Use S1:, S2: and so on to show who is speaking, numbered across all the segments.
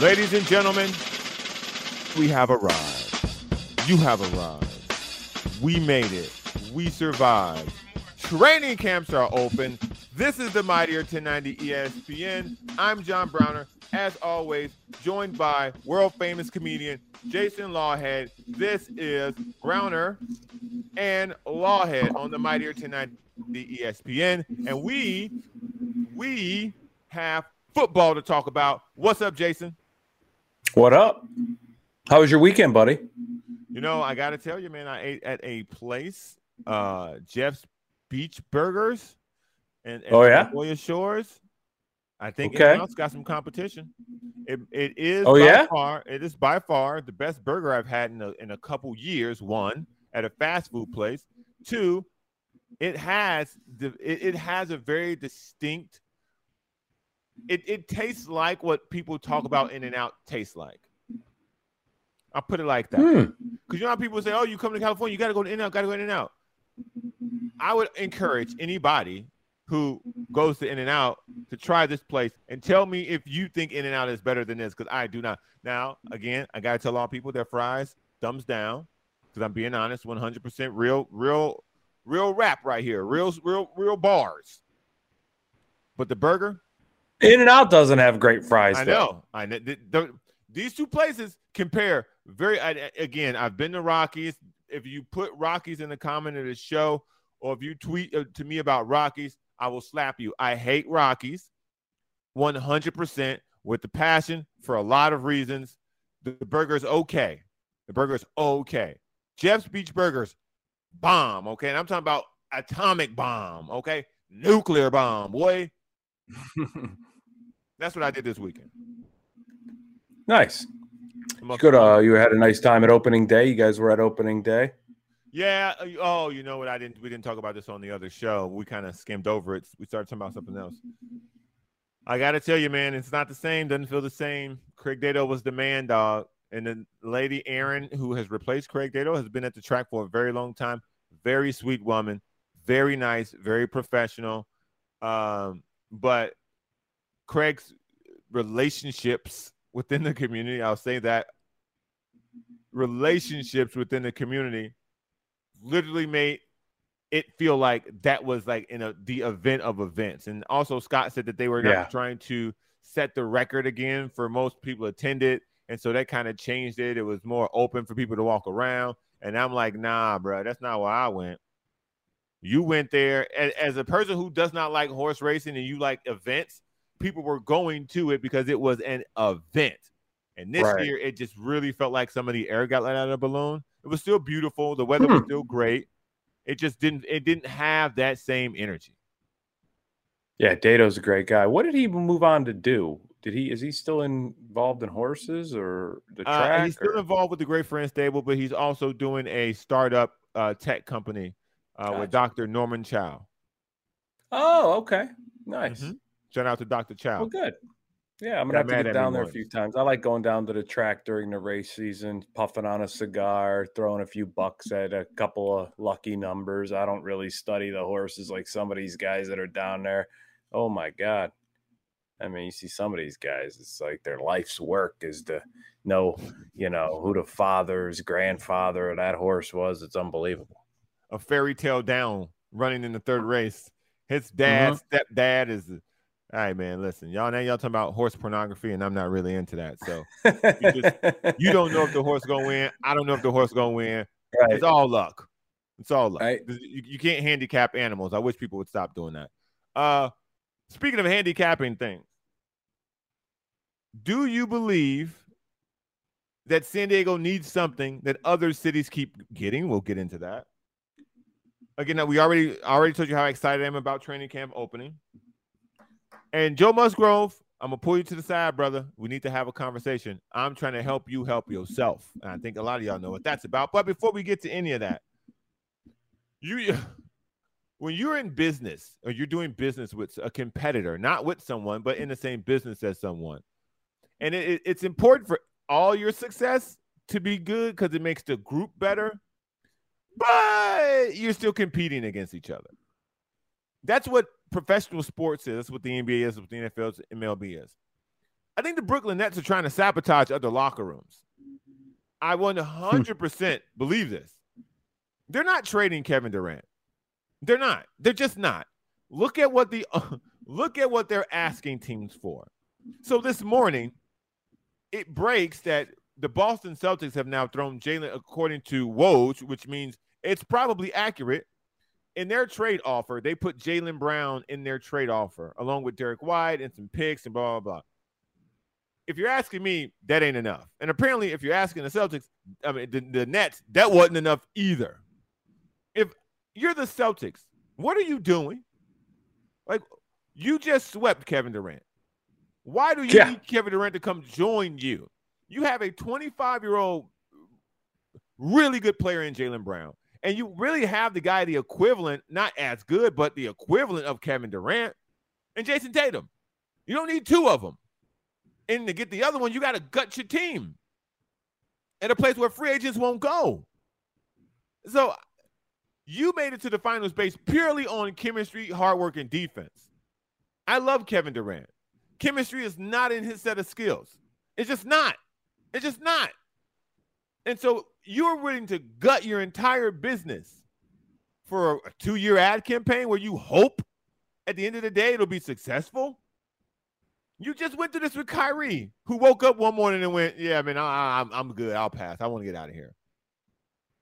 S1: Ladies and gentlemen, we have arrived. You have arrived. We made it. We survived. Training camps are open. This is the Mighty 1090 ESPN. I'm John Browner, as always, joined by world famous comedian Jason Lawhead. This is Browner and Lawhead on the Mighty 1090 ESPN. And we, we have football to talk about. What's up, Jason?
S2: What up? How was your weekend, buddy?
S1: You know, I got to tell you, man, I ate at a place, uh, Jeff's Beach Burgers and, and
S2: oh yeah,
S1: Sequoia Shores. I think
S2: okay.
S1: it's got some competition. It, it is
S2: oh yeah,
S1: far it is by far the best burger I've had in a, in a couple years. One at a fast food place. Two, it has the it, it has a very distinct. It it tastes like what people talk about In and Out tastes like. I'll put it like that. Because
S2: hmm.
S1: you know how people say, "Oh, you come to California, you got to go to In and Out, got to go In and Out." I would encourage anybody who goes to In and Out to try this place and tell me if you think In and Out is better than this because I do not. Now, again, I gotta tell all people their fries thumbs down because I'm being honest, 100% real, real, real rap right here, real, real, real bars. But the burger,
S2: In and Out doesn't have great fries.
S1: I
S2: though.
S1: know. I know. The, the, these two places compare very. I, again, I've been to Rockies. If you put Rockies in the comment of the show, or if you tweet uh, to me about Rockies, I will slap you. I hate Rockies 100% with the passion for a lot of reasons. The, the burger's okay. The burger's okay. Jeff's Beach Burgers, bomb, okay? And I'm talking about atomic bomb, okay? Nuclear bomb, boy. That's what I did this weekend.
S2: Nice. Good. Uh, you had a nice time at opening day. You guys were at opening day.
S1: Yeah. uh, Oh, you know what? I didn't. We didn't talk about this on the other show. We kind of skimmed over it. We started talking about something else. I got to tell you, man, it's not the same. Doesn't feel the same. Craig Dado was the man, dog, and the lady Erin, who has replaced Craig Dado, has been at the track for a very long time. Very sweet woman, very nice, very professional. Um, but Craig's relationships within the community, I'll say that relationships within the community literally made it feel like that was like in a the event of events. And also Scott said that they were
S2: Yeah.
S1: trying to set the record again for most people attended. And so that kind of changed it. It was more open for people to walk around. And I'm like, nah, bro, that's not where I went. You went there as, as a person who does not like horse racing and you like events, people were going to it because it was an event. And this
S2: Right.
S1: year, it just really felt like some of the air got let out of the balloon. It was still beautiful. The weather was
S2: Hmm.
S1: still great. It just didn't. It didn't have that same energy.
S2: Yeah, Dado's a great guy. What did he move on to do? Did he is he still involved in horses or the
S1: Uh,
S2: track?
S1: he's still involved with the Great Friends Stable, but he's also doing a startup uh, tech company uh, with Dr. Norman Chow.
S2: Oh, okay, nice.
S1: Mhm. Shout out to Dr. Chow.
S2: Well, good. Yeah, I'm gonna have to get down there a few times. I like going down to the track during the race season, puffing on a cigar, throwing a few bucks at a couple of lucky numbers. I don't really study the horses like some of these guys that are down there. Oh my god. I mean, you see some of these guys, it's like their life's work is to know, you know, who the father's grandfather of that horse was. It's unbelievable.
S1: a fairy tale down running in the third race. His dad,
S2: Mm-hmm.
S1: stepdad is. All right, man. Listen, y'all now y'all talking about horse pornography, and I'm not really into that. So you don't know if the horse gonna win. I don't know if the horse gonna win.
S2: right.
S1: It's all luck. It's all luck.
S2: Right.
S1: You, you can't handicap animals. I wish people would stop doing that. Uh, speaking of handicapping things, do you believe that San Diego needs something that other cities keep getting? We'll get into that. Again, we already already told you how excited I am about training camp opening. And Joe Musgrove, I'm gonna pull you to the side, brother. We need to have a conversation. I'm trying to help you help yourself. And I think a lot of y'all know what that's about. But before we get to any of that, you when you're in business or you're doing business with a competitor, not with someone, but in the same business as someone, and it, it- it's important for all your success to be good because it makes the group better, but you're still competing against each other. That's what professional sports is. That's what the NBA is. What the NFL is, MLB is. I think the Brooklyn Nets are trying to sabotage other locker rooms. I 100% hmm. believe this. They're not trading Kevin Durant. They're not. They're just not. Look at what the look at what they're asking teams for. So this morning, it breaks that the Boston Celtics have now thrown Jaylen, according to Woj, which means it's probably accurate. In their trade offer, they put Jaylen Brown in their trade offer, along with Derrick White and some picks and blah blah blah. If you're asking me, that ain't enough. And apparently, if you're asking the Celtics, I mean the, the Nets, that wasn't enough either. If you're the Celtics, what are you doing? Like you just swept Kevin Durant. Why do you yeah. need Kevin Durant to come join you? You have a 25 year old, really good player in Jaylen Brown, and you really have the guy, the equivalent, not as good, but the equivalent of Kevin Durant and Jayson Tatum. You don't need two of them. And to get the other one, you got to gut your team at a place where free agents won't go. So you made it to the finals based purely on chemistry, hard work, and defense. I love Kevin Durant. Chemistry is not in his set of skills. It's just not. It's just not. And so you're willing to gut your entire business for a two year ad campaign where you hope at the end of the day it'll be successful. You just went through this with Kyrie, who woke up one morning and went, "Yeah, I mean, I, am I'm good. I'll pass. I want to get out of here."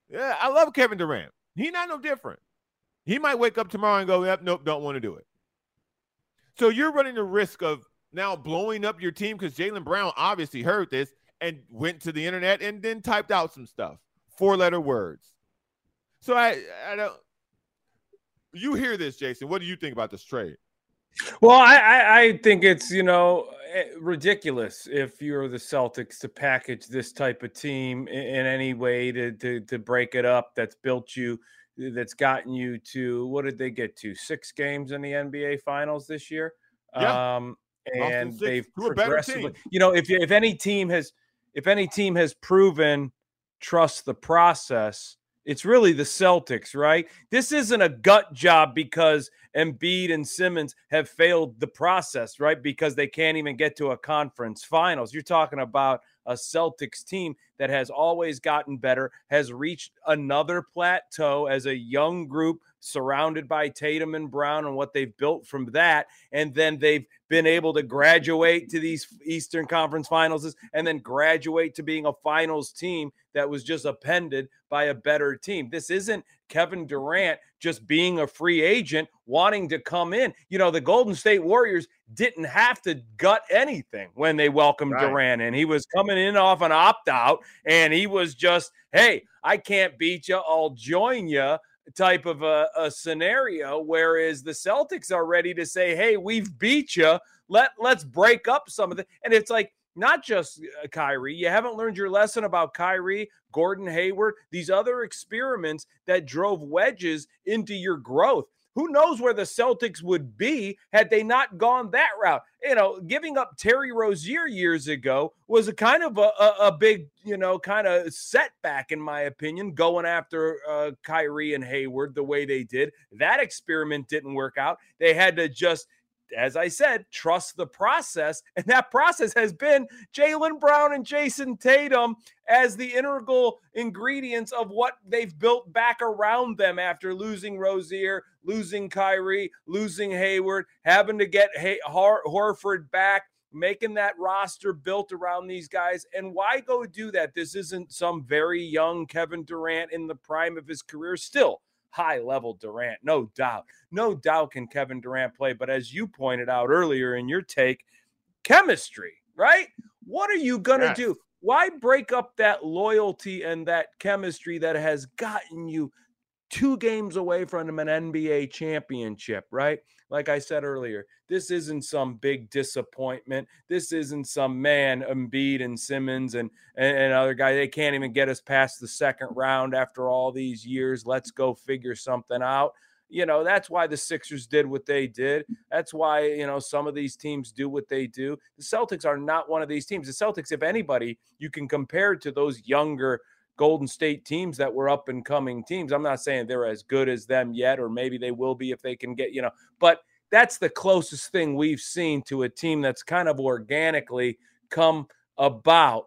S1: Yeah, I love Kevin Durant. He's not no different. He might wake up tomorrow and go, "Yep, nope, don't want to do it." So you're running the risk of now blowing up your team because Jaylen Brown obviously heard this and went to the internet and then typed out some stuff, four letter words. So I, I don't. You hear this, Jason? What do you think about this trade?
S2: Well, I, I, I think it's you know eh, ridiculous if you're the Celtics to package this type of team in, in any way to, to to break it up. That's built you that's gotten you to what did they get to six games in the NBA Finals this year? Yeah. Um, and they've progressively, you know, if if any team has if any team has proven trust the process, it's really the Celtics, right? This isn't a gut job because Embiid and Simmons have failed the process, right? Because they can't even get to a conference finals. You're talking about a Celtics team that has always gotten better, has reached another plateau as a young group surrounded by Tatum and Brown and what they've built from that. And then they've been able to graduate to these Eastern Conference finals and then graduate to being a finals team that was just appended by a better team. This isn't Kevin Durant just being a free agent wanting to come in. You know, the Golden State Warriors didn't have to gut anything when they welcomed right. Durant and he was coming in off an opt out and he was just, hey, I can't beat you. I'll join you type of a, a, scenario. Whereas the Celtics are ready to say, hey, we've beat you. Let, let's break up some of the. And it's like, not just uh, Kyrie. You haven't learned your lesson about Kyrie, Gordon Hayward, these other experiments that drove wedges into your growth. Who knows where the Celtics would be had they not gone that route? You know, giving up Terry Rozier years ago was a kind of a, a, a big, you know, kind of setback, in my opinion, going after uh, Kyrie and Hayward the way they did. That experiment didn't work out. They had to just as I said, trust the process. And that process has been Jaylen Brown and Jayson Tatum as the integral ingredients of what they've built back around them after losing Rozier, losing Kyrie, losing Hayward, having to get Hay- Hor- Horford back. Making that roster built around these guys. And why go do that? This isn't some very young Kevin Durant in the prime of his career. Still, high level Durant, no doubt. No doubt can Kevin Durant play. But as you pointed out earlier in your take, chemistry, right? What are you going to yes. do? Why break up that loyalty and that chemistry that has gotten you two games away from an NBA championship, right? Like I said earlier, this isn't some big disappointment. This isn't some man, Embiid and Simmons and, and, and other guy. They can't even get us past the second round after all these years. Let's go figure something out. You know, that's why the Sixers did what they did. That's why, you know, some of these teams do what they do. The Celtics are not one of these teams. The Celtics, if anybody, you can compare to those younger – Golden State teams that were up and coming teams. I'm not saying they're as good as them yet, or maybe they will be if they can get, you know, but that's the closest thing we've seen to a team that's kind of organically come about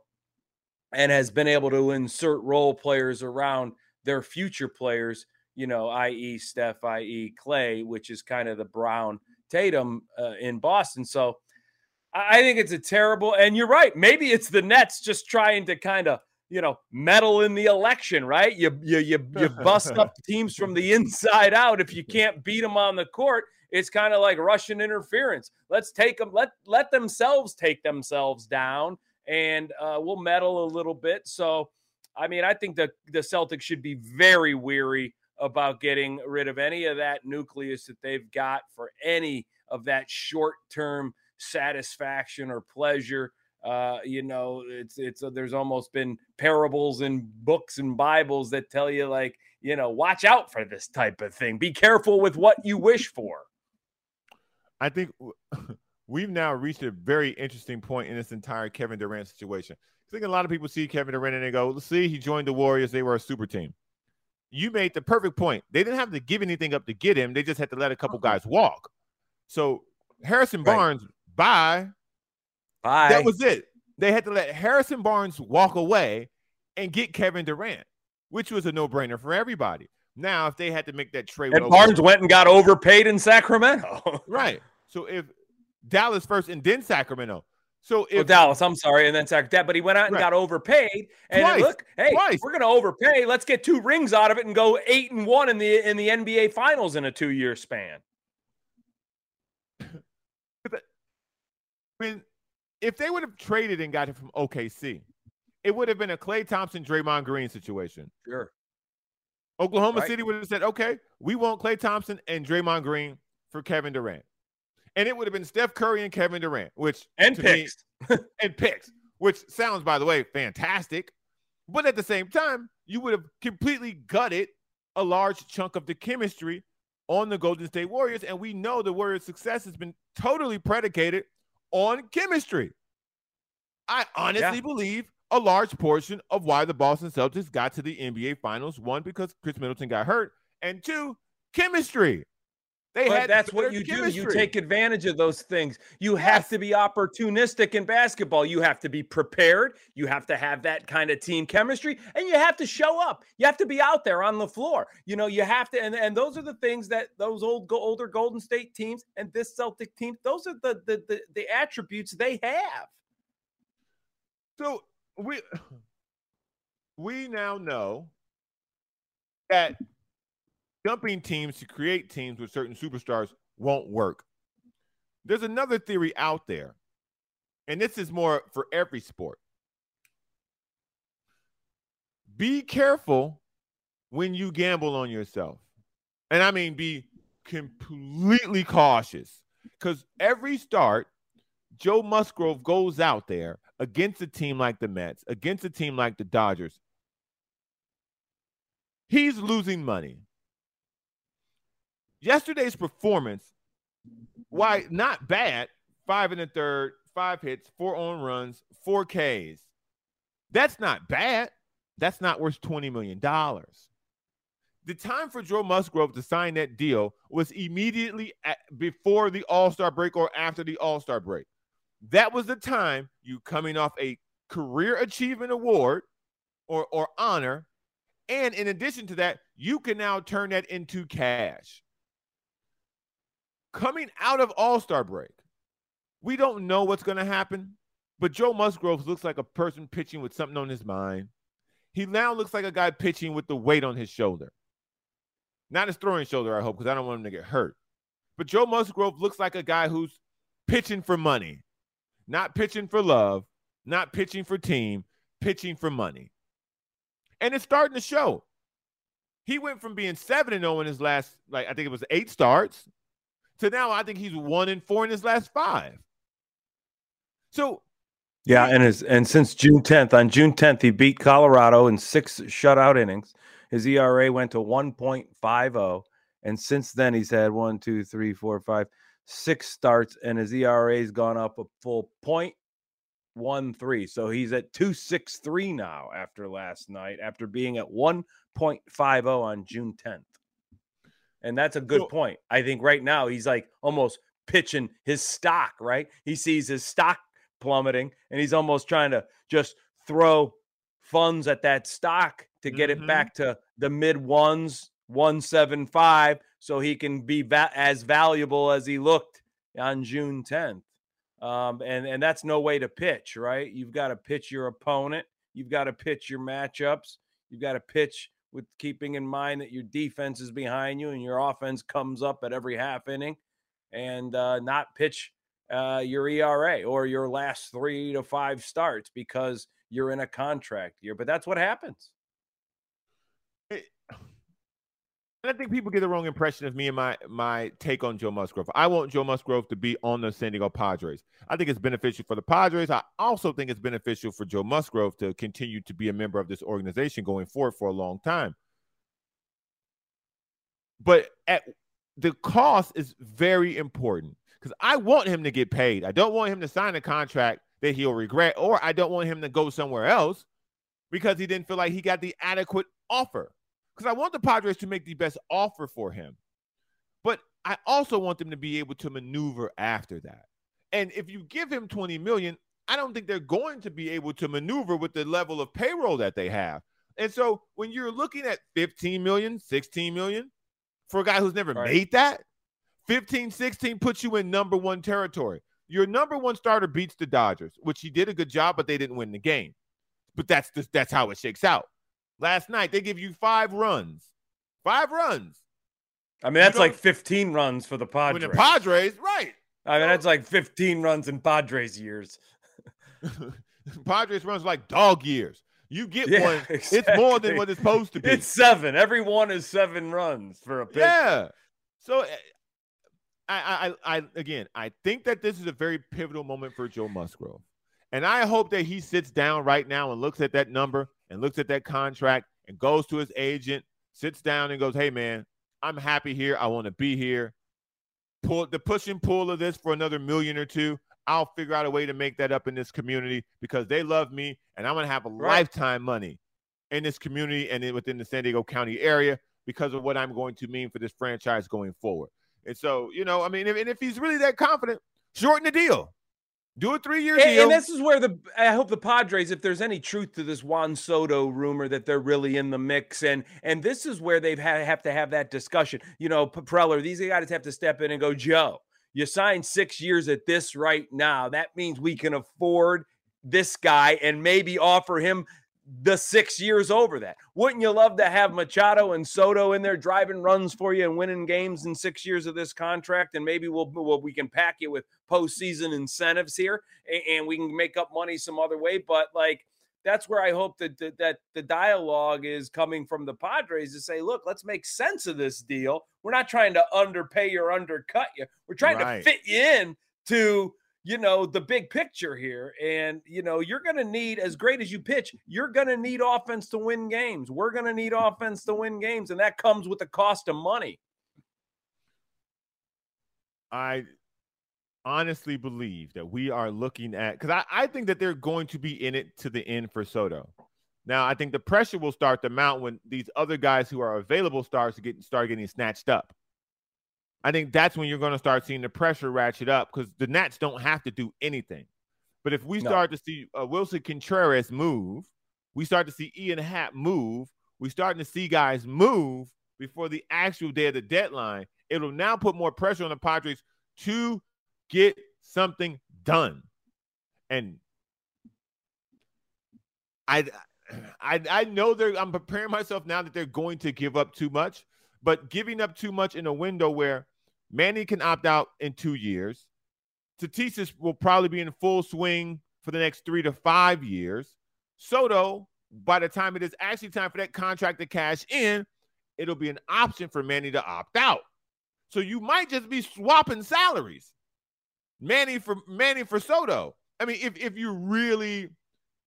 S2: and has been able to insert role players around their future players, you know, i.e., Steph, i.e., Klay, which is kind of the Brown Tatum uh, in Boston. So I think it's a terrible, and you're right. Maybe it's the Nets just trying to kind of, you know, meddle in the election, right? You you you, you bust up teams from the inside out if you can't beat them on the court. It's kind of like Russian interference. Let's take them. Let let themselves take themselves down, and uh, we'll meddle a little bit. So, I mean, I think that the Celtics should be very weary about getting rid of any of that nucleus that they've got for any of that short term satisfaction or pleasure. Uh, you know, it's it's uh, there's almost been parables and books and Bibles that tell you like, you know, watch out for this type of thing. Be careful with what you wish for.
S1: I think we've now reached a very interesting point in this entire Kevin Durant situation. I think a lot of people see Kevin Durant and they go, "See, he joined the Warriors. They were a super team." You made the perfect point. They didn't have to give anything up to get him. They just had to let a couple uh-huh. guys walk. So Harrison Barnes, right. bye,
S2: bye.
S1: That was it. They had to let Harrison Barnes walk away and get Kevin Durant, which was a no-brainer for everybody. Now, if they had to make that trade,
S2: and Barnes went and got overpaid in Sacramento,
S1: right? So if Dallas first and then Sacramento, so oh, if
S2: oh, Dallas, I'm sorry, and then Sacramento, but he went out and right. got overpaid. And Twice. look, hey, Twice. we're going to overpay. Let's get two rings out of it and go eight and one in the in the NBA Finals in a two year span.
S1: when if they would have traded and got it from OKC, it would have been a Klay Thompson, Draymond Green situation.
S2: Sure.
S1: Oklahoma right. City would have said, okay, we want Klay Thompson and Draymond Green for Kevin Durant. And it would have been Steph Curry and Kevin Durant, which
S2: and picks.
S1: Me, and picks, which sounds, by the way, fantastic. But at the same time, you would have completely gutted a large chunk of the chemistry on the Golden State Warriors. And we know the Warriors' success has been totally predicated on chemistry. I honestly yeah. believe a large portion of why the Boston Celtics got to the NBA Finals. One, because Khris Middleton got hurt, and two, chemistry.
S2: They but had that's what you chemistry. do. You take advantage of those things. You yes. have to be opportunistic in basketball. You have to be prepared. You have to have that kind of team chemistry, and you have to show up. You have to be out there on the floor. You know, you have to, and, and those are the things that those old older Golden State teams and this Celtic team. Those are the the the, the attributes they have.
S1: So we we now know that jumping teams to create teams with certain superstars won't work. There's another theory out there, and this is more for every sport. Be careful when you gamble on yourself. And I mean, be completely cautious because every start, Joe Musgrove goes out there against a team like the Mets, against a team like the Dodgers, he's losing money. Yesterday's performance, why not bad, five in the third, five hits, four on runs, four Ks. That's not bad. That's not worth $20 million. The time for Joe Musgrove to sign that deal was immediately at, before the All Star break or after the All Star break. That was the time you coming off a career achievement award or, or honor. And in addition to that, you can now turn that into cash. Coming out of All Star break, we don't know what's going to happen, but Joe Musgrove looks like a person pitching with something on his mind. He now looks like a guy pitching with the weight on his shoulder. Not his throwing shoulder, I hope, because I don't want him to get hurt. But Joe Musgrove looks like a guy who's pitching for money not pitching for love, not pitching for team, pitching for money. And it's starting to show. He went from being 7 and 0 in his last, like, I think it was eight starts, to now I think he's 1 in 4 in his last five. So,
S2: yeah, and his and since June 10th, on June 10th, he beat Colorado in six shutout innings. His ERA went to 1.50. And since then, he's had one, two, three, four, five, six starts, and his ERA has gone up a full point one three. So he's at 263 now after last night, after being at 1.50 on June 10th. And that's a good point. I think right now he's like almost pitching his stock, right? He sees his stock plummeting and he's almost trying to just throw funds at that stock to get
S1: Mhm.
S2: it back to the mid ones, 175, so he can be va- as valuable as he looked on June 10th. Um, and, and that's no way to pitch, right? You've got to pitch your opponent, you've got to pitch your matchups, you've got to pitch with keeping in mind that your defense is behind you and your offense comes up at every half inning and uh, not pitch uh, your ERA or your last three to five starts because you're in a contract year. But that's what happens.
S1: And I think people get the wrong impression of me and my my take on Joe Musgrove. I want Joe Musgrove to be on the San Diego Padres. I think it's beneficial for the Padres. I also think it's beneficial for Joe Musgrove to continue to be a member of this organization going forward for a long time. But at the cost is very important because I want him to get paid. I don't want him to sign a contract that he'll regret, or I don't want him to go somewhere else because he didn't feel like he got the adequate offer because I want the Padres to make the best offer for him. But I also want them to be able to maneuver after that. And if you give him 20 million, I don't think they're going to be able to maneuver with the level of payroll that they have. And so when you're looking at 15 million, 16 million for a guy who's never
S2: Right.
S1: made that, 15, 16 puts you in number one territory. Your number one starter beats the Dodgers, which he did a good job, but they didn't win the game. But that's just that's how it shakes out. Last night they give you five runs, five runs.
S2: I mean, that's like 15 runs for the Padres.
S1: The Padres, right?
S2: I mean, that's like 15 runs in Padres years.
S1: Padres runs like dog years. You get
S2: Yeah,
S1: one, it's more than what it's supposed to be.
S2: It's seven. Every one is seven runs for a pitcher.
S1: yeah. So eh, I, I, I, again, I think that this is a very pivotal moment for Joe Musgrove, and I hope that he sits down right now and looks at that number and looks at that contract and goes to his agent, sits down and goes, "Hey, man, I'm happy here. I want to be here. Pull the push and pull of this for another million or two. I'll figure out a way to make that up in this community because they love me, and I'm gonna have a
S2: Right.
S1: lifetime money in this community and within the San Diego County area because of what I'm going to mean for this franchise going forward. And so, you know, I mean, if, and if he's really that confident, shorten the deal, do a three year
S2: And,
S1: deal.
S2: and this is where the I hope the Padres, if there's any truth to this Juan Soto rumor that they're really in the mix, and and this is where they've had have to have that discussion. You know, Preller, these guys have to step in and go, Joe, you signed six years at this right now. That means we can afford this guy and maybe offer him the six years over that. Wouldn't you love to have Machado and Soto in there driving runs for you and winning games in six years of this contract? And maybe we'll, we'll we can pack you with postseason incentives here a- and, we can make up money some other way. But like that's where I hope that, that that the dialogue is coming from the Padres to say, look, let's make sense of this deal. We're not trying to underpay or undercut you. We're trying
S1: Right.
S2: to fit you in to you know the big picture here and you know you're going to need as great as you pitch you're going to need offense to win games we're going to need offense to win games and that comes with the cost of money
S1: I honestly believe that we are looking at because I, I think that they're going to be in it to the end for Soto. Now I think the pressure will start to mount when these other guys who are available starts to get start getting snatched up. I think that's when you're going to start seeing the pressure ratchet up because the Nats don't have to do anything. But if we
S2: No.
S1: start to see uh, Willson Contreras move, we start to see Ian Happ move. We starting to see guys move before the actual day of the deadline. It'll now put more pressure on the Padres to get something done. And I, I, I know they're. I'm preparing myself now that they're going to give up too much, but giving up too much in a window where Manny can opt out in two years, Tatis will probably be in full swing for the next three to five years. Soto, by the time it is actually time for that contract to cash in, it'll be an option for Manny to opt out. So you might just be swapping salaries. Manny for Manny for Soto. I mean, if if you really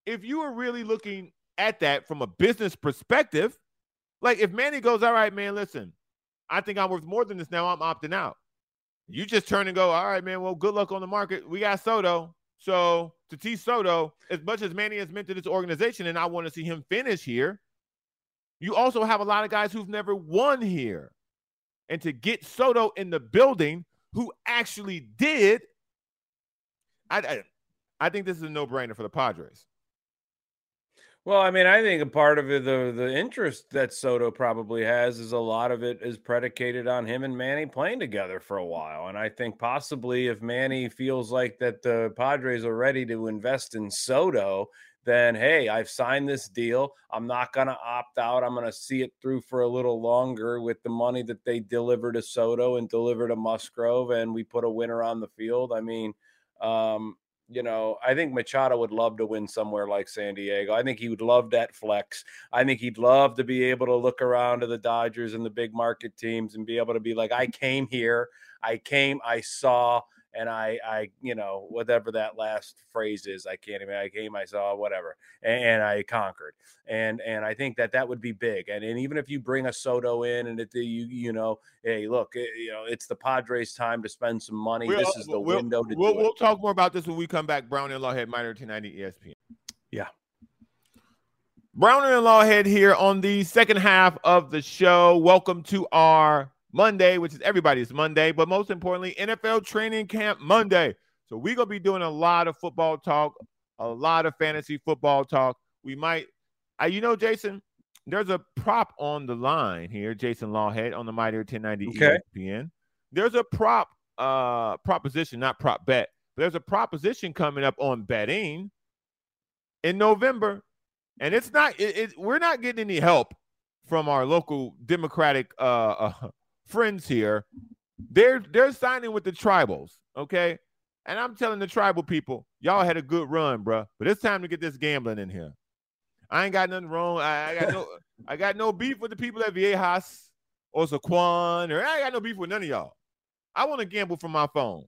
S1: if you are really looking at that from a business perspective, like if Manny goes, all right, man, listen, I think I'm worth more than this now. I'm opting out. You just turn and go, all right, man. Well, good luck on the market. We got Soto. So Tatis Soto, as much as Manny has meant to this organization, and I want to see him finish here, you also have a lot of guys who've never won here. and to get Soto in the building, who actually did, I, I, I think this is a no brainer for the Padres.
S2: Well, I mean, I think a part of it, the the interest that Soto probably has is a lot of it is predicated on him and Manny playing together for a while. And I think possibly if Manny feels like that the Padres are ready to invest in Soto, then hey, I've signed this deal. I'm not going to opt out. I'm going to see it through for a little longer with the money that they deliver to Soto and deliver to Musgrove, and we put a winner on the field. I mean, um, you know, I think Machado would love to win somewhere like San Diego. I think he would love that flex. I think he'd love to be able to look around to the Dodgers and the big market teams and be able to be like, I came here, I came, I saw, and I, I, you know, whatever that last phrase is, I can't even. I came, I saw, whatever, and, and I conquered. And and I think that that would be big. And and even if you bring a Soto in, and it, you you know, hey, look, it, you know, it's the Padres' time to spend some money. We'll, this uh, is the we'll, window to
S1: we'll,
S2: do
S1: We'll talk more about this when we come back. Browner and Lawhead, Mighty 1090 ESPN.
S2: Yeah.
S1: Browner and Lawhead here on the second half of the show. Welcome to our Monday, which is everybody's Monday, but most importantly, NFL training camp Monday. So we're gonna be doing a lot of football talk, a lot of fantasy football talk. We might, I, you know, Jason, there's a prop on the line here, Jason Lawhead on the Mighty 1090 okay. ESPN. There's a prop uh proposition, not prop bet, but there's a proposition coming up on betting in November, and it's not it, it we're not getting any help from our local Democratic uh, uh friends here, they're they're signing with the tribals, okay? And I'm telling the tribal people, y'all had a good run, bro, but it's time to get this gambling in here. I ain't got nothing wrong. I, I got no I got no beef with the people at Viejas or Sycuan, or I got no beef with none of y'all. I want to gamble from my phone.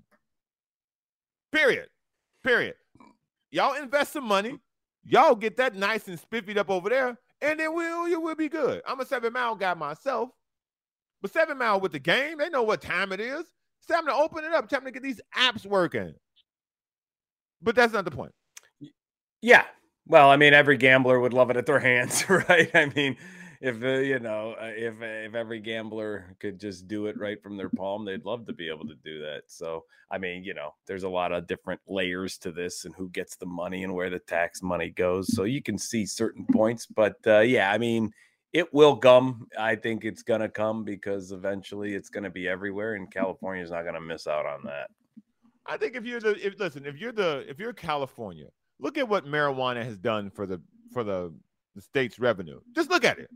S1: Period. Period. Y'all invest some money. Y'all get that nice and spiffied up over there, and then we'll, you will be good. I'm a seven mile guy myself. But Seven Mile with the game, they know what time it is. It's time to open it up. Time to get these apps working. But that's not the point.
S2: Yeah. Well, I mean, every gambler would love it at their hands, right? I mean, if uh, you know, uh, if uh, if every gambler could just do it right from their palm, they'd love to be able to do that. So, I mean, you know, there's a lot of different layers to this, and who gets the money and where the tax money goes. So you can see certain points, but uh, yeah, I mean, it will come. I think it's going to come because eventually it's going to be everywhere, and California is not going to miss out on that.
S1: I think if you're the if, listen, if you're the if you're California, look at what marijuana has done for the for the the state's revenue. Just look at it.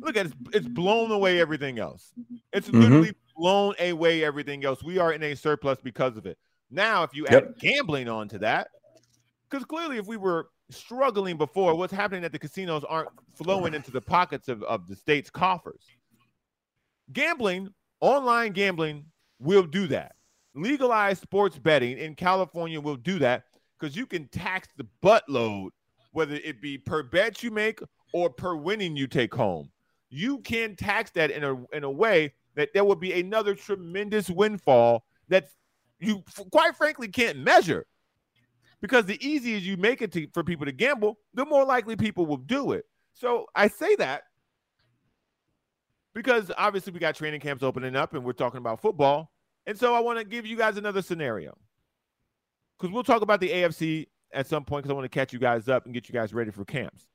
S1: Look at it. It's blown away everything else. It's mm-hmm. literally blown away everything else. We are in a surplus because of it. Now, if you yep. add gambling onto that, because clearly, if we were struggling before, what's happening at the casinos aren't flowing into the pockets of, of the state's coffers. Gambling, online gambling, will do that. Legalized sports betting in California will do that because you can tax the buttload, whether it be per bet you make or per winning you take home. You can tax that in a in a way that there will be another tremendous windfall that you quite frankly can't measure because the easier you make it to, for people to gamble, the more likely people will do it. So I say that because obviously we got training camps opening up and we're talking about football. And so I want to give you guys another scenario because we'll talk about the AFC at some point because I want to catch you guys up and get you guys ready for camps.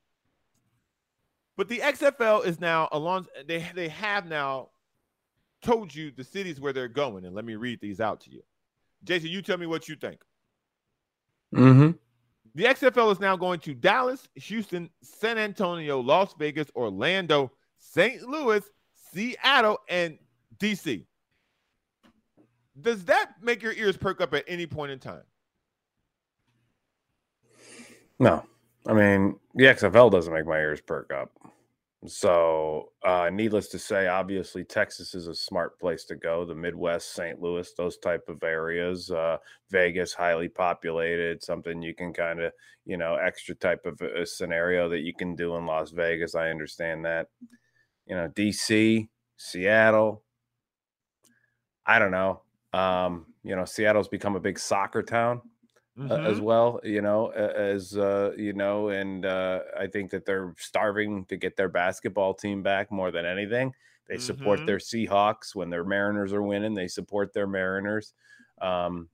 S1: But the XFL is now along, they, they have now told you the cities where they're going. And let me read these out to you. Jason, you tell me what you think.
S2: Mm-hmm.
S1: The XFL is now going to Dallas, Houston, San Antonio, Las Vegas, Orlando, St. Louis, Seattle, and DC. Does that make your ears perk up at any point in time?
S2: No. I mean, the XFL doesn't make my ears perk up. So, uh, needless to say, obviously Texas is a smart place to go. The Midwest, St. Louis, those type of areas. Uh, Vegas, highly populated. Something you can kind of, you know, extra type of a scenario that you can do in Las Vegas. I understand that. You know, DC, Seattle. I don't know. Um, you know, Seattle's become a big soccer town mm-hmm. uh, as mm-hmm. well, you know, as uh, you know, and uh, I think that they're starving to get their basketball team back more than anything. They support
S1: Mhm.
S2: their Seahawks when their Mariners are winning. They support their Mariners. Um,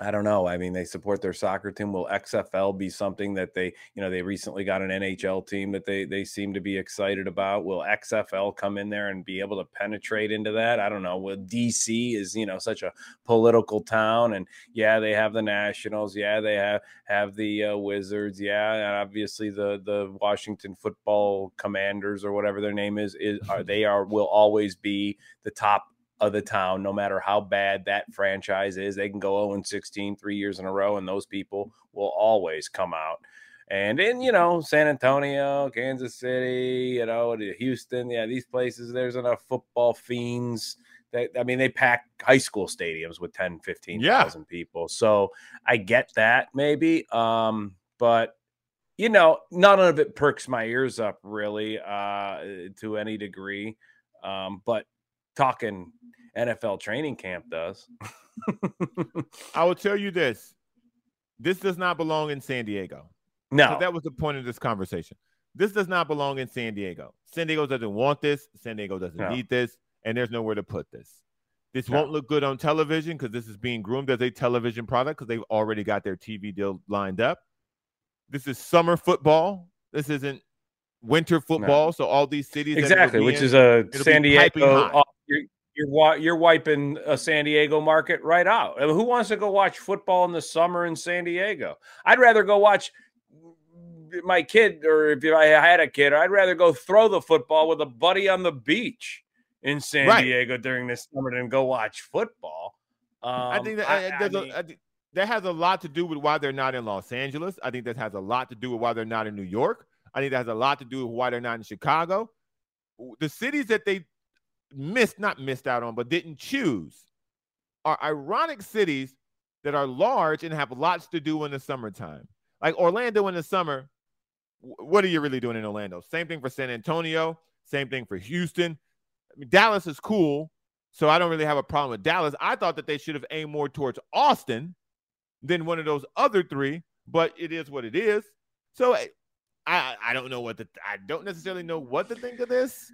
S2: I don't know. I mean, they support their soccer team. Will XFL be something that they, you know, they recently got an NHL team that they they seem to be excited about? Will XFL come in there and be able to penetrate into that? I don't know. Will DC is, you know, such a political town and yeah, they have the Nationals, yeah, they have have the uh, Wizards, yeah, and obviously the the Washington Football Commanders or whatever their name is is are they are will always be the top of the town, no matter how bad that franchise is. They can go 0 16 three years in a row, and those people will always come out. And in, you know, San Antonio, Kansas City, you know, Houston, yeah, these places, there's enough football fiends. That, I mean, they pack high school stadiums with 10, 15,000 people. So I get that maybe. Um, but you know, none of it perks my ears up really uh, to any degree. Um, but talking NFL training camp does.
S1: I will tell you this: this does not belong in San Diego.
S2: no,
S1: that was the point of this conversation. This does not belong in San Diego. San Diego doesn't want this. San Diego doesn't
S2: No.
S1: need this, and there's nowhere to put this. This
S2: No.
S1: won't look good on television because this is being groomed as a television product because they've already got their TV deal lined up. This is summer football. This isn't winter football. So all these cities
S2: exactly, which
S1: in-
S2: is a San Diego. You're, you're wiping a San Diego market right out. I mean, who wants to go watch football in the summer in San Diego? I'd rather go watch my kid, or if I had a kid, I'd rather go throw the football with a buddy on the beach in San
S1: Right.
S2: Diego during this summer than go watch football. Um,
S1: I think that,
S2: I- I
S1: there's a- I think that has a lot to do with why they're not in Los Angeles. I think that has a lot to do with why they're not in New York. I think that has a lot to do with why they're not in Chicago. The cities that they missed, not missed out on, but didn't choose are ironic cities that are large and have lots to do in the summertime. Like Orlando in the summer, what are you really doing in Orlando? Same thing for San Antonio, same thing for Houston. I mean, Dallas is cool, so I don't really have a problem with Dallas. I thought that they should have aimed more towards Austin than one of those other three, but it is what it is. So eh, I I, don't know what to I don't necessarily know what to think of this.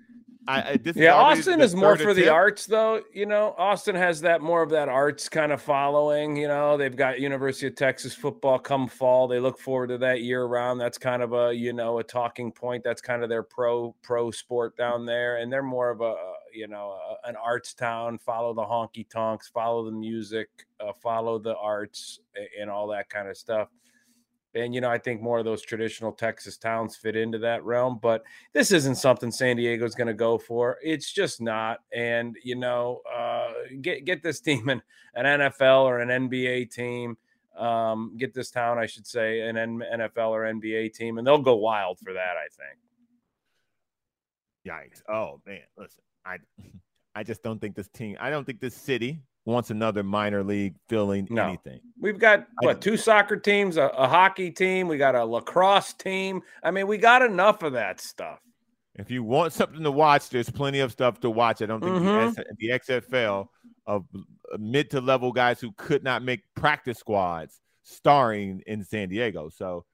S1: I, I this
S2: Yeah,
S1: already
S2: Austin is more for the arts, though. You know, Austin has that more of that arts kind of following. You know, they've got University of Texas football come fall. They look forward to that year round. That's kind of a you know a talking point. That's kind of their pro pro sport down there, and they're more of a you know a, an arts town. Follow the honky tonks, follow the music, uh, follow the arts, and all that kind of stuff. And you know, I think more of those traditional Texas towns fit into that realm, but this isn't something San Diego's going to go for. It's just not. And you know, uh, get get this team in an NFL or an NBA team. Um, get this town, I should say, an NFL or NBA team, and they'll go wild for that. I think.
S1: Yikes. Oh man, listen. I I just don't think this team, I don't think this city wants another minor league filling
S2: No.
S1: anything.
S2: We've got what two soccer teams, a, a hockey team, we got a lacrosse team. I mean, we got enough of that stuff.
S1: If you want something to watch, there's plenty of stuff to watch. I don't think
S2: Mhm.
S1: the, S- the XFL of mid to level guys who could not make practice squads starring in San Diego. So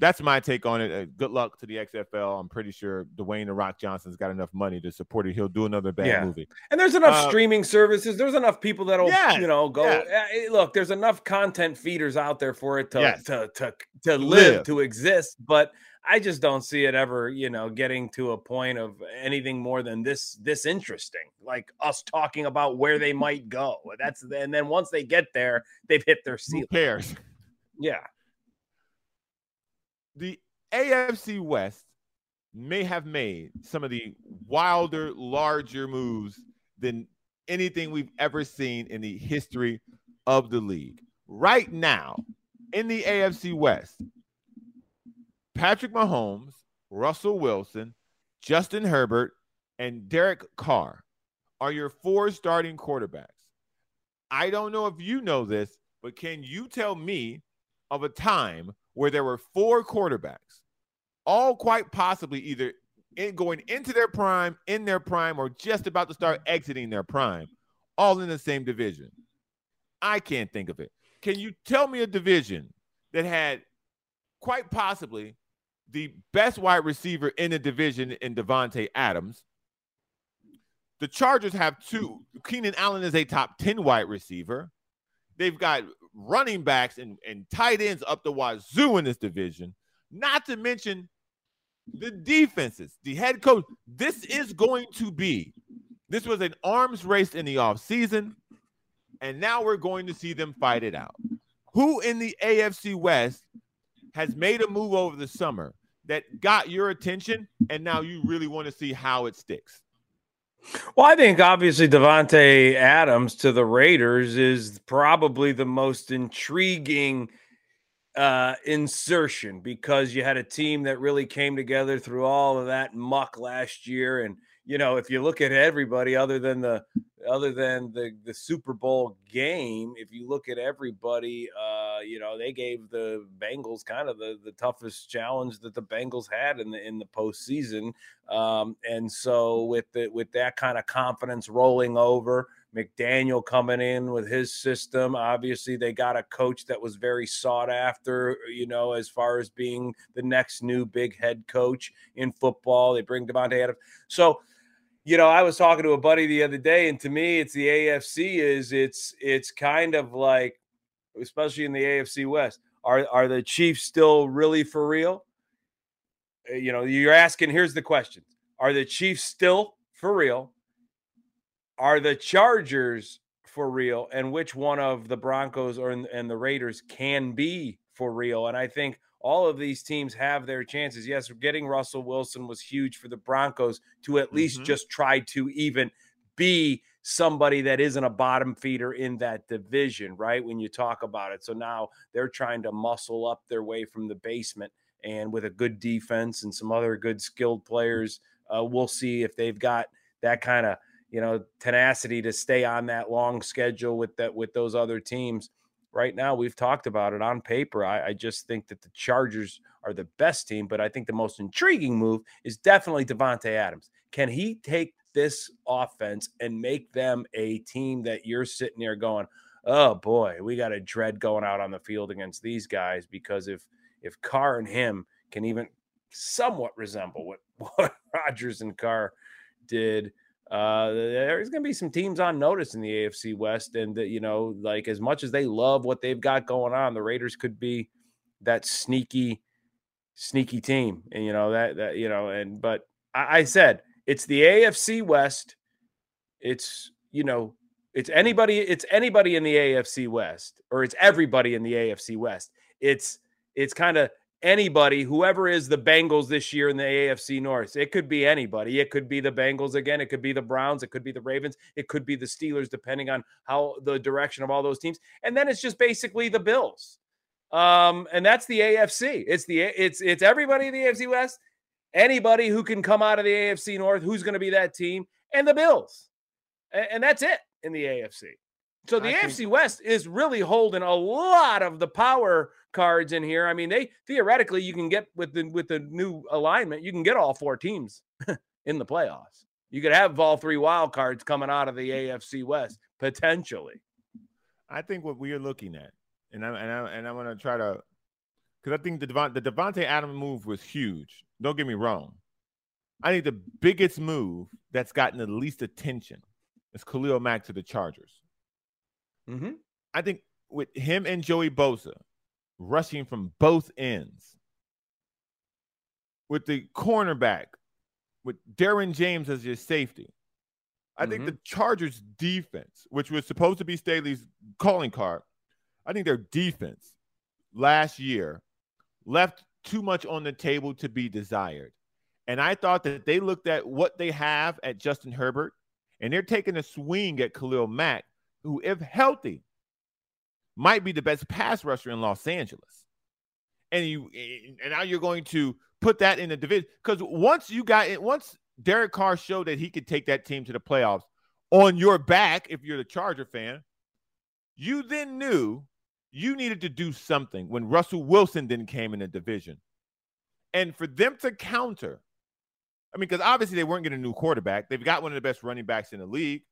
S1: that's my take on it. Uh, good luck to the XFL. I'm pretty sure Dwayne the Rock Johnson's got enough money to support it. He'll do another bad
S2: Yeah.
S1: movie.
S2: And there's enough
S1: Uh,
S2: streaming services. There's enough people that'll,
S1: Yes,
S2: you know, go.
S1: yes.
S2: eh, eh, Look, there's enough content feeders out there for it to
S1: Yes.
S2: to to to live,
S1: Live.
S2: to exist. But I just don't see it ever, you know, getting to a point of anything more than this this interesting. Like us talking about where they might go. That's and then once they get there, they've hit their
S1: Who
S2: ceiling.
S1: cares?
S2: Yeah.
S1: The AFC West may have made some of the wilder, larger moves than anything we've ever seen in the history of the league. Right now, in the AFC West, Patrick Mahomes, Russell Wilson, Justin Herbert, and Derek Carr are your four starting quarterbacks. I don't know if you know this, but can you tell me of a time where there were four quarterbacks, all quite possibly either in going into their prime, in their prime, or just about to start exiting their prime, all in the same division? I can't think of it. Can you tell me a division that had quite possibly the best wide receiver in the division in Davante Adams, The Chargers have two. Keenan Allen is a top 10 wide receiver. They've got running backs and, and tight ends up the wazoo in this division. Not to mention the defenses, the head coach. This is going to be, this was an arms race in the offseason, and now we're going to see them fight it out. Who in the AFC West has made a move over the summer that got your attention, and now you really want to see how it sticks?
S2: Well, I think obviously Davante Adams to the Raiders is probably the most intriguing uh, insertion because you had a team that really came together through all of that muck last year, and you know if you look at everybody other than the other than the the Super Bowl game, if you look at everybody, uh, you know they gave the Bengals kind of the the toughest challenge that the Bengals had in the in the postseason, um, and so with the with that kind of confidence rolling over. McDaniel coming in with his system. Obviously, they got a coach that was very sought after, you know, as far as being the next new big head coach in football. They bring Davante Adams. So, you know, I was talking to a buddy the other day, and to me, it's the AFC is it's it's kind of like, especially in the AFC West, are are the Chiefs still really for real? Uh, you know, you're asking. Here's the question: Are the Chiefs still for real? Are the Chargers for real? And which one of the Broncos or and the Raiders can be for real? And I think all of these teams have their chances. Yes, getting Russell Wilson was huge for the Broncos to at least mm-hmm. just try to even be somebody that isn't a bottom feeder in that division, right? When you talk about it. So now they're trying to muscle up their way from the basement and with a good defense and some other good skilled players, uh, we'll see if they've got that kind of you know tenacity to stay on that long schedule with that with those other teams right now we've talked about it on paper. I, I, just think that the Chargers are the best team, but I think the most intriguing move is definitely Davante Adams. Can he take this offense and make them a team that you're sitting there going, "Oh boy, we got a dread going out on the field against these guys"? Because if if Carr and him can even somewhat resemble what what Rodgers and Carr did uh, there's going to be some teams on notice in the AFC West, and you know, like as much as they love what they've got going on, the Raiders could be that sneaky, sneaky team, and you know that that you know, and but I, I said it's the AFC West. It's you know, it's anybody, it's anybody in the AFC West, or it's everybody in the AFC West. It's it's kind of anybody, whoever is the Bengals this year in the AFC North. It could be anybody. It could be the Bengals again. It could be the Browns. It could be the Ravens. It could be the Steelers, depending on how the direction of all those teams. And then it's just basically the Bills. Um, and that's the AFC. It's the it's it's everybody in the AFC West. Anybody who can come out of the AFC North, who's going to be that team, and the Bills. And, and that's it in the AFC. So the I AFC think- West is really holding a lot of the power cards in here. I mean, they theoretically you can get with the with the new alignment, you can get all four teams in the playoffs. You could have all three wild cards coming out of the AFC West potentially.
S1: I think what we are looking at, and I and I and I'm gonna try to, because I think the Devon, the Davante Adams move was huge. Don't get me wrong. I think the biggest move that's gotten the least attention is Khalil Mack to the Chargers.
S2: Mm-hmm.
S1: I think with him and Joey Bosa rushing from both ends, with the cornerback, with Derwin James as your safety, I mm-hmm. think the Chargers' defense, which was supposed to be Staley's calling card, I think their defense last year left too much on the table to be desired. And I thought that they looked at what they have at Justin Herbert and they're taking a swing at Khalil Mack who, if healthy, might be the best pass rusher in Los Angeles. And you and now you're going to put that in the division because once you got it, once Derek Carr showed that he could take that team to the playoffs on your back, if you're the Charger fan, you then knew you needed to do something when Russell Wilson then came in the division. And for them to counter, I mean, because obviously they weren't getting a new quarterback. They've got one of the best running backs in the league.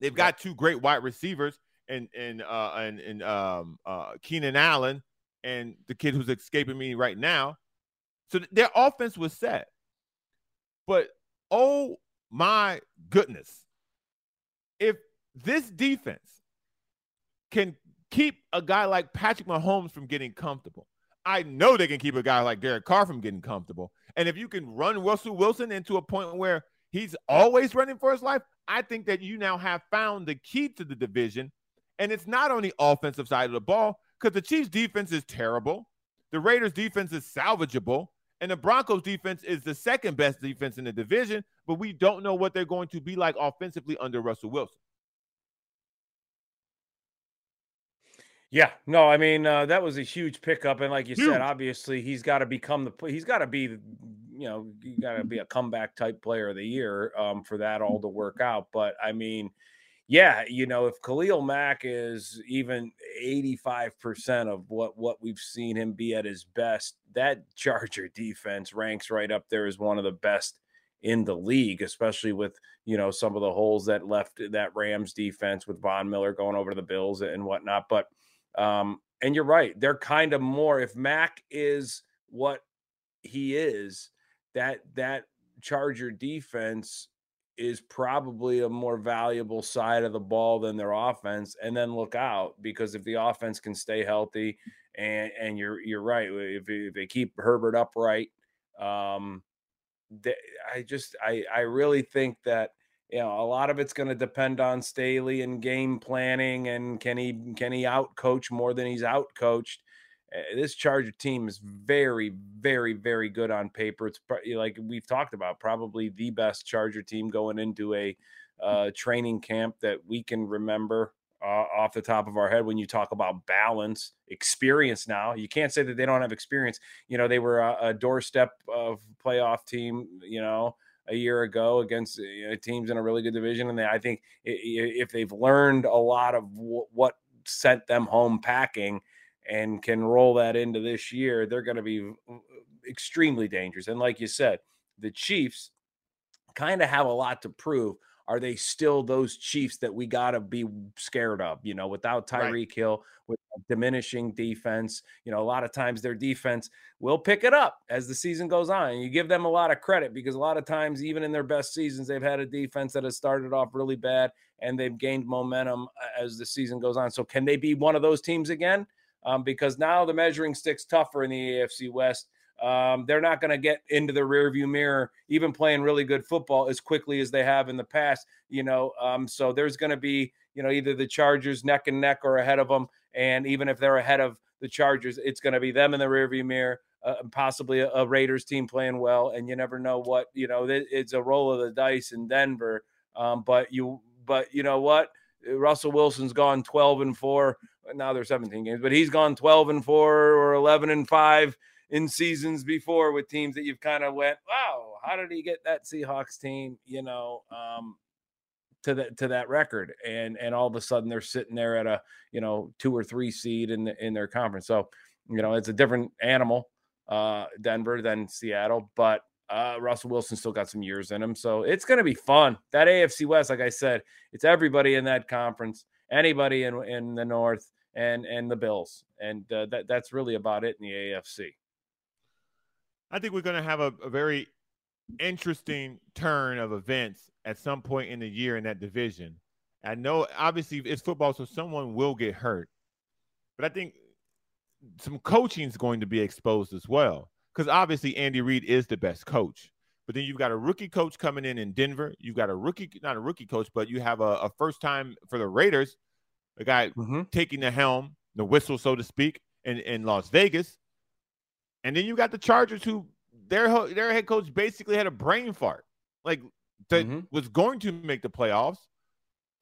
S1: They've got two great wide receivers and and uh and, and um uh Keenan Allen and the kid who's escaping me right now. So their offense was set. But oh my goodness, if this defense can keep a guy like Patrick Mahomes from getting comfortable, I know they can keep a guy like Derek Carr from getting comfortable. And if you can run Russell Wilson into a point where he's always running for his life, I think that you now have found the key to the division. And it's not on the offensive side of the ball because the Chiefs' defense is terrible. The Raiders' defense is salvageable. And the Broncos' defense is the second best defense in the division, but we don't know what they're going to be like offensively under Russell Wilson.
S2: Yeah, no, I mean uh, that was a huge pickup, and like you huge. said, obviously he's got to become the he's got to be you know you got to be a comeback type player of the year um, for that all to work out. But I mean, yeah, you know, if Khalil Mack is even 85% of what what we've seen him be at his best, that Charger defense ranks right up there as one of the best in the league, especially with, you know, some of the holes that left that Rams defense with Von Miller going over to the Bills and whatnot. But um, and you're right, they're kind of more if Mack is what he is, that that Charger defense is probably a more valuable side of the ball than their offense. And then look out because if the offense can stay healthy, and and you're you're right, if, if they keep Herbert upright, um, they, I just I I really think that you know a lot of it's going to depend on Staley and game planning and can he can he out coach more than he's out coached this Charger team is very, very, very good on paper. It's like we've talked about, probably the best Charger team going into a uh, training camp that we can remember uh, off the top of our head. When you talk about balance, experience, now you can't say that they don't have experience. You know, they were a, a doorstep of playoff team. You know, a year ago against you know, teams in a really good division, and they, I think if they've learned a lot of w- what sent them home packing and can roll that into this year, they're going to be extremely dangerous. And like you said, the Chiefs kind of have a lot to prove. Are they still those Chiefs that we got to be scared of? You know, without Tyreek right. Hill, with diminishing defense, you know, a lot of times their defense will pick it up as the season goes on. And you give them a lot of credit because a lot of times, even in their best seasons, they've had a defense that has started off really bad and they've gained momentum uh, as the season goes on. So, can they be one of those teams again? Um, because now the measuring stick's tougher in the AFC West. Um, they're not going to get into the rearview mirror, even playing really good football as quickly as they have in the past. You know, um, so there's going to be, you know, either the Chargers neck and neck or ahead of them, and even if they're ahead of the Chargers, it's going to be them in the rearview mirror. Uh, possibly a, a, Raiders team playing well, and you never know what you know. It's a roll of the dice in Denver, um, but you, but you know what? Russell Wilson's gone 12 and four now they're 17 games, but he's gone 12 and 4 or 11 and 5 in seasons before with teams that you've kind of went, wow, how did he get that Seahawks team, you know, um, to that to that record? And and all of a sudden they're sitting there at a, you know, two or three seed in the, in their conference. So, you know, it's a different animal, uh, Denver than Seattle, but uh, Russell Wilson still got some years in him. So it's going to be fun. That AFC West, like I said, it's everybody in that conference, anybody in, in the North and and the Bills, and uh, that that's really about it in the AFC.
S1: I think we're going to have a, a, very interesting turn of events at some point in the year in that division. I know, obviously, it's football, so someone will get hurt, but I think some coaching is going to be exposed as well. Because obviously, Andy Reid is the best coach. But then you've got a rookie coach coming in in Denver. You've got a rookie, not a rookie coach, but you have a, a first time for the Raiders a guy mm-hmm. taking the helm, the whistle, so to speak, in, in Las Vegas. And then you got the Chargers, who their their head coach basically had a brain fart, like that mm-hmm. was going to make the playoffs.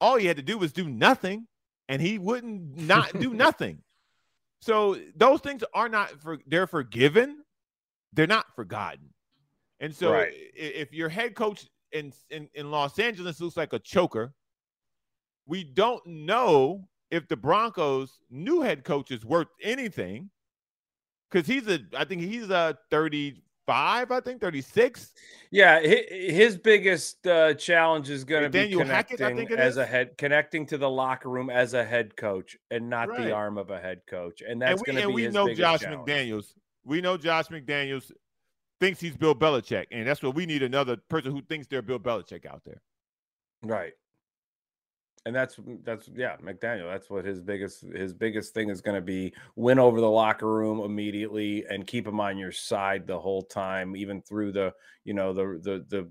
S1: All he had to do was do nothing, and he wouldn't not do nothing. So those things are not for they're forgiven, they're not forgotten. And so right. if your head coach in, in in Los Angeles looks like a choker, we don't know if the Broncos' new head coach is worth anything because he's a, I think he's a 35, I think 36.
S2: Yeah, his biggest uh, challenge is going to be connecting Hackett, as is. a head, connecting to the locker room as a head coach and not right. the arm of a head coach, and that's going to be. And we know
S1: Josh
S2: challenge.
S1: McDaniels. We know Josh McDaniels thinks he's Bill Belichick, and that's what we need another person who thinks they're Bill Belichick out there.
S2: Right. And that's that's yeah, McDaniel. That's what his biggest his biggest thing is going to be: win over the locker room immediately and keep him on your side the whole time, even through the you know the the the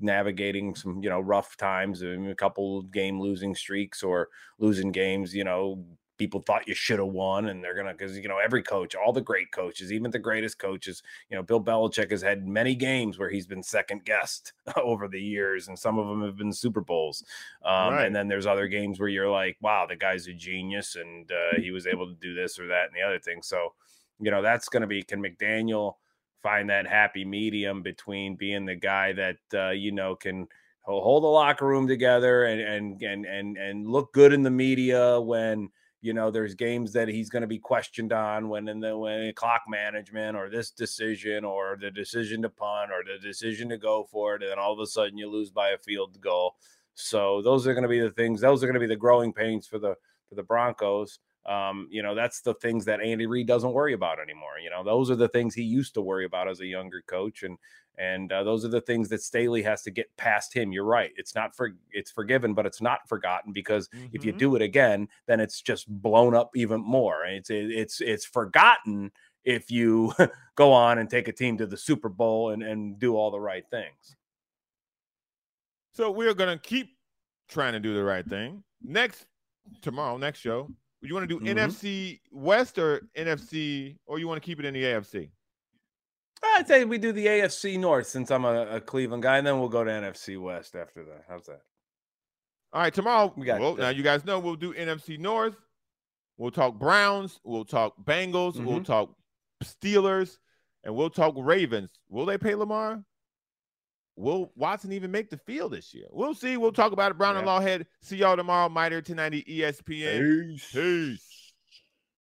S2: navigating some you know rough times, a couple game losing streaks or losing games, you know, people thought you should have won, and they're gonna because you know every coach, all the great coaches, even the greatest coaches, you know, Bill Belichick has had many games where he's been second guessed over the years, and some of them have been Super Bowls. Um, right. And then there's other games where you're like, wow, the guy's a genius, and uh, he was able to do this or that and the other thing. So, you know, that's gonna be can McDaniel find that happy medium between being the guy that uh, you know can hold the locker room together and and and and and look good in the media when you know there's games that he's going to be questioned on when in the when clock management or this decision or the decision to punt or the decision to go for it and then all of a sudden you lose by a field goal. So those are going to be the things those are going to be the growing pains for the for the broncos. Um, you know that's the things that andy reid doesn't worry about anymore you know? Those are the things he used to worry about as a younger coach and and uh, those are the things that Staley has to get past him. You're right. It's not for it's forgiven, but it's not forgotten because mm-hmm. if you mm-hmm. do it again, then it's just blown up even more. It's it's it's forgotten if you go on and take a team to the Super Bowl and and do all the right things.
S1: So we're gonna keep trying to do the right thing. Next tomorrow, next show, you want to do mm-hmm. NFC West or NFC, or you want to keep it in the AFC?
S2: I'd say we do the AFC North since I'm a, a, Cleveland guy, and then we'll go to NFC West after that. How's that?
S1: All right, tomorrow we got. Well, now you guys know we'll do NFC North. We'll talk Browns. We'll talk Bengals. Mm-hmm. We'll talk Steelers, and we'll talk Ravens. Will they pay Lamar? Will Watson even make the field this year? We'll see. We'll talk about it. Brown yeah. and Lawhead. See y'all tomorrow. Mighty 1090 ESPN.
S2: Peace. Peace.